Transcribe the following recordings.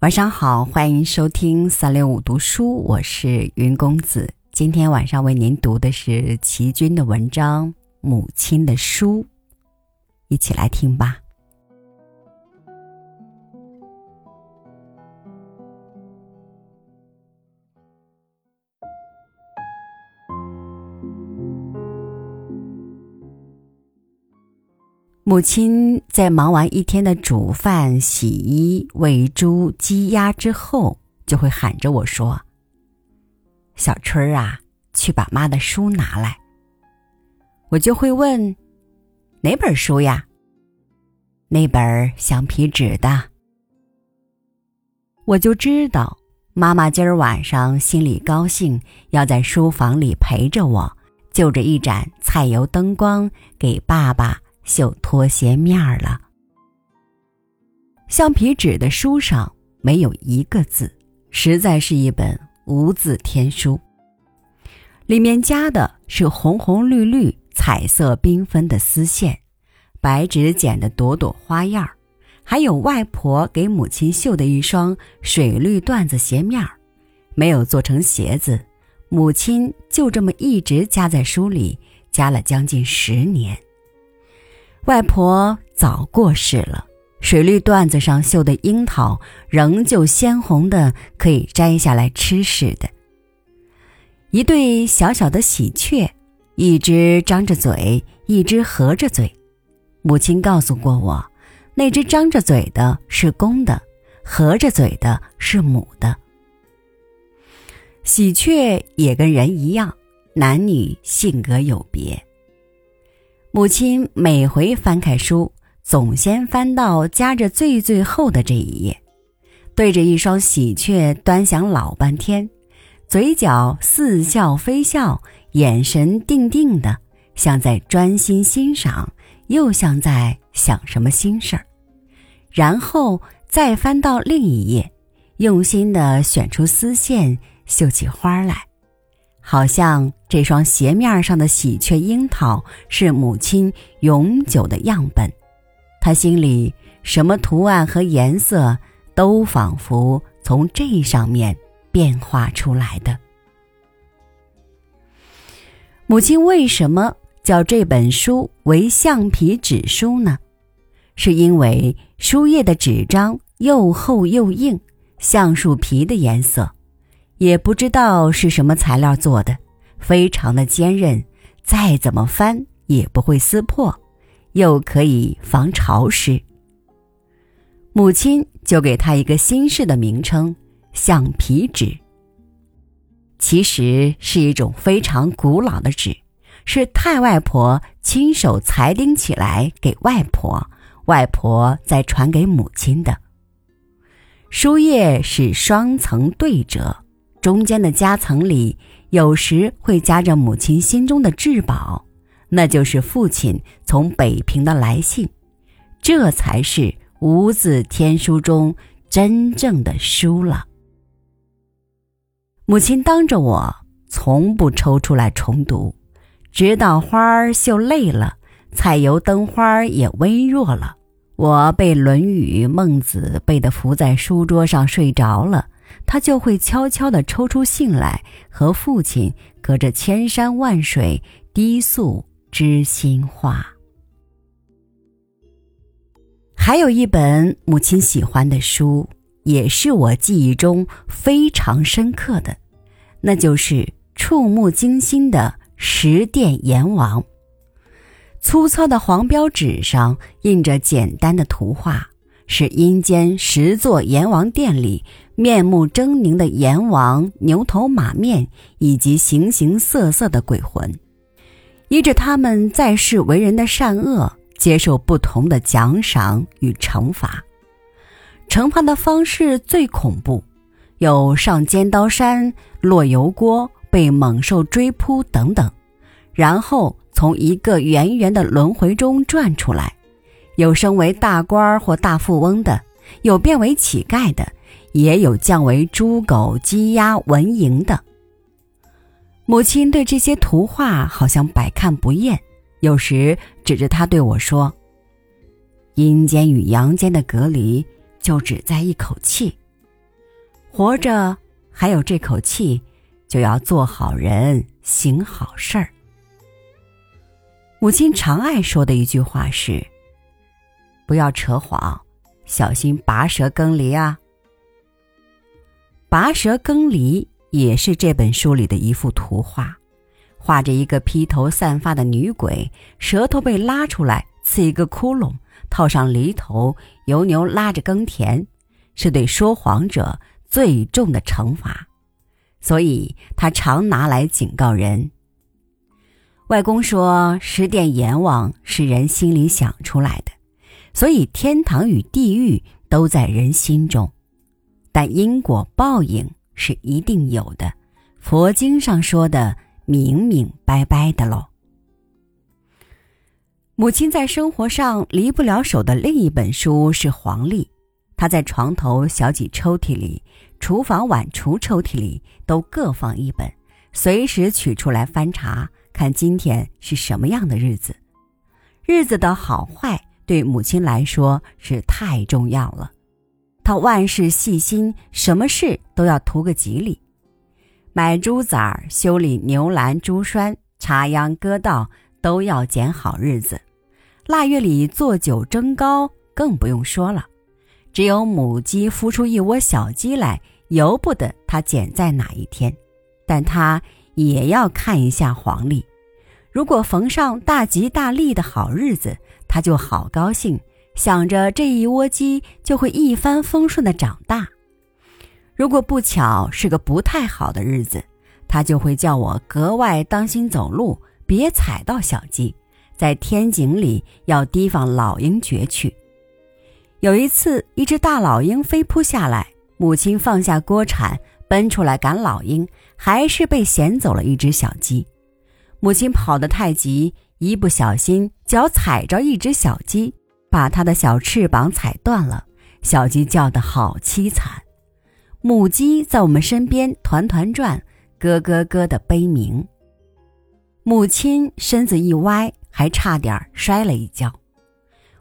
晚上好，欢迎收听三六五读书，我是云公子。今天晚上为您读的是齐君的文章《母亲的书》，一起来听吧。母亲在忙完一天的煮饭、洗衣、喂猪、鸡鸭之后，就会喊着我说：“小春儿啊，去把妈的书拿来。”我就会问：“哪本书呀？”“那本橡皮纸的。”我就知道妈妈今儿晚上心里高兴，要在书房里陪着我，就着一盏菜油灯光给爸爸。绣拖鞋面儿了。橡皮纸的书上没有一个字，实在是一本无字天书。里面夹的是红红绿绿、彩色缤纷的丝线，白纸剪的朵朵花样儿，还有外婆给母亲绣的一双水绿缎子鞋面儿，没有做成鞋子，母亲就这么一直夹在书里，夹了将近十年。外婆早过世了，水绿缎子上绣的樱桃仍旧鲜红的，可以摘下来吃似的。一对小小的喜鹊，一只张着嘴，一只合着嘴。母亲告诉过我，那只张着嘴的是公的，合着嘴的是母的。喜鹊也跟人一样，男女性格有别。母亲每回翻开书，总先翻到夹着最最后的这一页，对着一双喜鹊端详老半天，嘴角似笑非笑，眼神定定的，像在专心欣赏，又像在想什么心事儿。然后再翻到另一页，用心的选出丝线，绣起花来。好像这双鞋面上的喜鹊樱桃是母亲永久的样本，他心里什么图案和颜色都仿佛从这上面变化出来的。母亲为什么叫这本书为橡皮纸书呢？是因为书页的纸张又厚又硬，橡树皮的颜色。也不知道是什么材料做的，非常的坚韧，再怎么翻也不会撕破，又可以防潮湿。母亲就给他一个新式的名称——橡皮纸。其实是一种非常古老的纸，是太外婆亲手裁钉起来给外婆，外婆再传给母亲的。书页是双层对折。中间的夹层里，有时会夹着母亲心中的至宝，那就是父亲从北平的来信，这才是无字天书中真正的书了。母亲当着我，从不抽出来重读，直到花儿绣累了，彩油灯花也微弱了，我背《论语》《孟子》背得伏在书桌上睡着了。他就会悄悄地抽出信来，和父亲隔着千山万水低诉知心话。还有一本母亲喜欢的书，也是我记忆中非常深刻的，那就是触目惊心的《十殿阎王》。粗糙的黄标纸上印着简单的图画。是阴间十座阎王殿里面目狰狞的阎王、牛头马面以及形形色色的鬼魂，依着他们在世为人的善恶，接受不同的奖赏与惩罚。惩罚的方式最恐怖，有上尖刀山、落油锅、被猛兽追扑等等，然后从一个圆圆的轮回中转出来。有升为大官或大富翁的，有变为乞丐的，也有降为猪狗鸡鸭蚊蝇的。母亲对这些图画好像百看不厌，有时指着他对我说：“阴间与阳间的隔离就只在一口气，活着还有这口气，就要做好人，行好事儿。母亲常爱说的一句话是：“不要扯谎，小心拔舌更离啊。”拔舌耕犁也是这本书里的一幅图画，画着一个披头散发的女鬼，舌头被拉出来，刺一个窟窿，套上犁头，由牛拉着耕田，是对说谎者最重的惩罚，所以他常拿来警告人。外公说，十殿阎王是人心里想出来的，所以天堂与地狱都在人心中。但因果报应是一定有的，佛经上说的明明白白的喽。母亲在生活上离不了手的另一本书是黄历，她在床头小几抽屉里、厨房碗橱抽屉里都各放一本，随时取出来翻查，看今天是什么样的日子。日子的好坏对母亲来说是太重要了。他万事细心，什么事都要图个吉利。买猪崽儿、修理牛栏、猪栓、插秧、割稻，都要拣好日子。腊月里做酒蒸糕，更不用说了。只有母鸡孵出一窝小鸡来，由不得它拣在哪一天。但他也要看一下黄历，如果逢上大吉大利的好日子，他就好高兴。想着这一窝鸡就会一帆风顺的长大，如果不巧是个不太好的日子，他就会叫我格外当心走路，别踩到小鸡。在天井里要提防老鹰攫去。有一次，一只大老鹰飞扑下来，母亲放下锅铲，奔出来赶老鹰，还是被衔走了一只小鸡。母亲跑得太急，一不小心脚踩着一只小鸡。把它的小翅膀踩断了，小鸡叫得好凄惨。母鸡在我们身边团团转，咯咯咯的悲鸣。母亲身子一歪，还差点摔了一跤。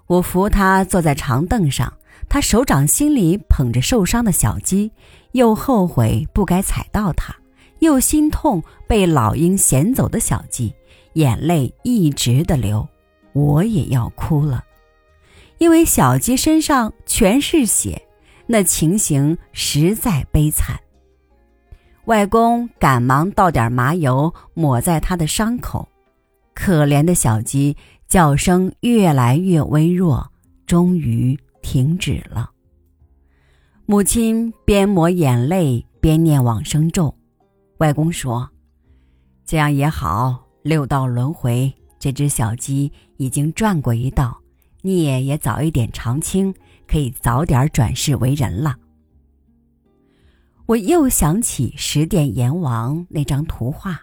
我扶她坐在长凳上，她手掌心里捧着受伤的小鸡，又后悔不该踩到它，又心痛被老鹰衔走的小鸡，眼泪一直的流。我也要哭了。因为小鸡身上全是血，那情形实在悲惨。外公赶忙倒点麻油抹在他的伤口，可怜的小鸡叫声越来越微弱，终于停止了。母亲边抹眼泪边念往生咒。外公说：“这样也好，六道轮回，这只小鸡已经转过一道。”孽也早一点偿清，可以早点转世为人了。我又想起十殿阎王那张图画，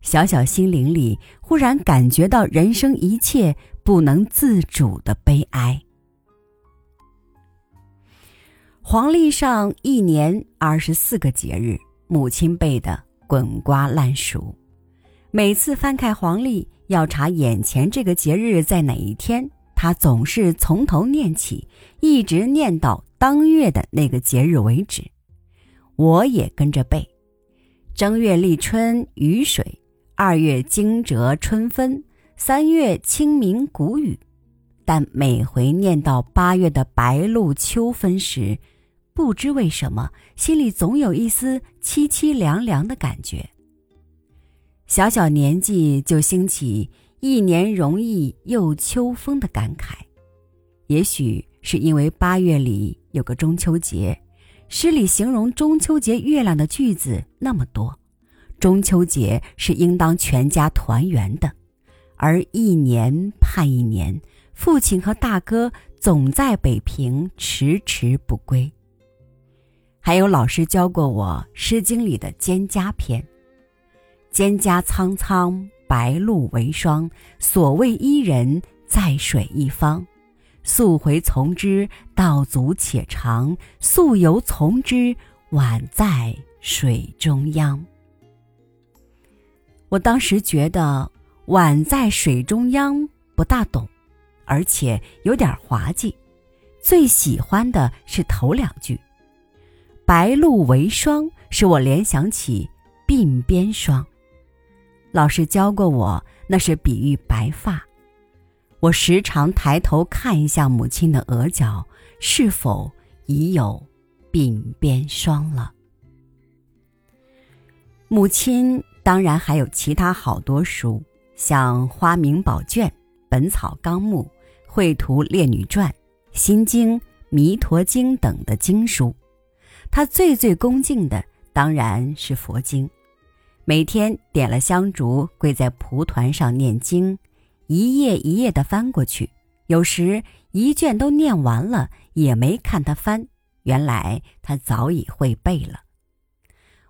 小小心灵里忽然感觉到人生一切不能自主的悲哀。黄历上一年二十四个节日，母亲背的滚瓜烂熟，每次翻开黄历要查眼前这个节日在哪一天。他总是从头念起，一直念到当月的那个节日为止。我也跟着背：正月立春雨水，二月惊蛰春分，三月清明谷雨。但每回念到八月的白露秋分时，不知为什么，心里总有一丝凄凄凉凉的感觉。小小年纪就兴起。一年容易又秋风的感慨，也许是因为八月里有个中秋节，诗里形容中秋节月亮的句子那么多。中秋节是应当全家团圆的，而一年盼一年，父亲和大哥总在北平迟迟不归。还有老师教过我《诗经》里的《蒹葭》篇：“蒹葭苍苍。”白露为霜，所谓伊人，在水一方。溯洄从之，道阻且长；溯游从之，宛在水中央。我当时觉得“宛在水中央”不大懂，而且有点滑稽。最喜欢的是头两句：“白露为霜，使我联想起鬓边霜。老师教过我，那是比喻白发。我时常抬头看一下母亲的额角，是否已有鬓边霜了？母亲当然还有其他好多书，像《花名宝卷》《本草纲目》《绘图列女传》《心经》《弥陀经》等的经书。他最最恭敬的当然是佛经，每天点了香烛，跪在蒲团上念经。一页一页的翻过去，有时一卷都念完了，也没看他翻。原来他早已会背了。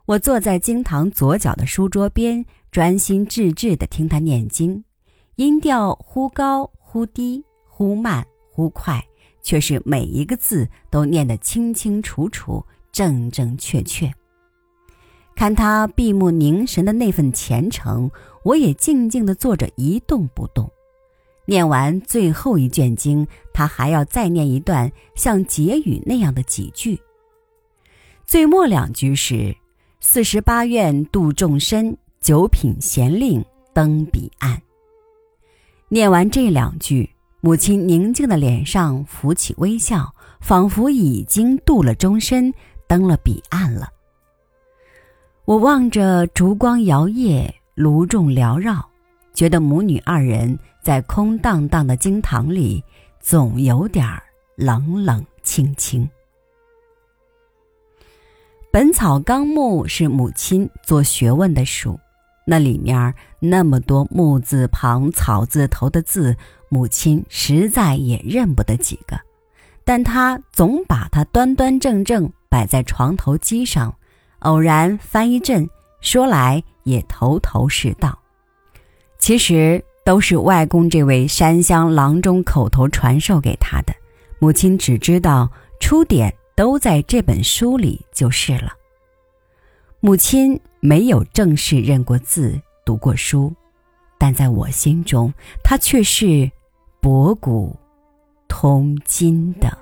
我坐在经堂左脚的书桌边，专心致志地听他念经，音调忽高忽低，忽慢忽快，却是每一个字都念得清清楚楚、正正确确。看他闭目凝神的那份虔诚。我也静静地坐着一动不动，念完最后一卷经，他还要再念一段像结语那样的几句。最末两句是“四十八愿度众生，九品贤令登彼岸”。念完这两句，母亲宁静的脸上浮起微笑，仿佛已经度了终身，登了彼岸了。我望着烛光摇曳。炉众缭绕，觉得母女二人在空荡荡的经堂里，总有点冷冷清清。《本草纲目》是母亲做学问的书，那里面那么多木字旁、草字头的字，母亲实在也认不得几个，但她总把它端端正正摆在床头机上，偶然翻一阵，说来。也头头是道，其实都是外公这位山乡郎中口头传授给他的。母亲只知道出典都在这本书里就是了。母亲没有正式认过字、读过书，但在我心中，她却是博古通今的。